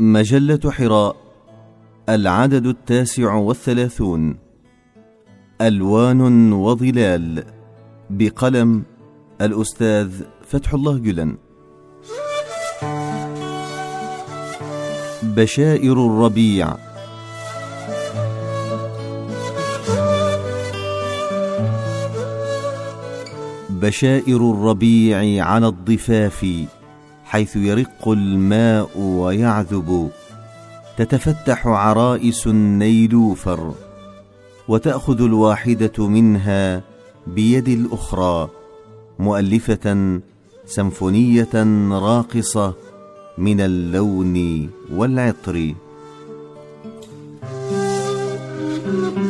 مجلة حراء العدد التاسع والثلاثون ألوان وظلال بقلم الأستاذ فتح الله جلن. بشائر الربيع. بشائر الربيع على الضفاف. حيث يرق الماء ويعذب. تتفتح عرائس النيلوفر وتأخذ الواحدة منها بيد الأخرى مؤلفة سمفونية راقصة من اللون والعطر. thank you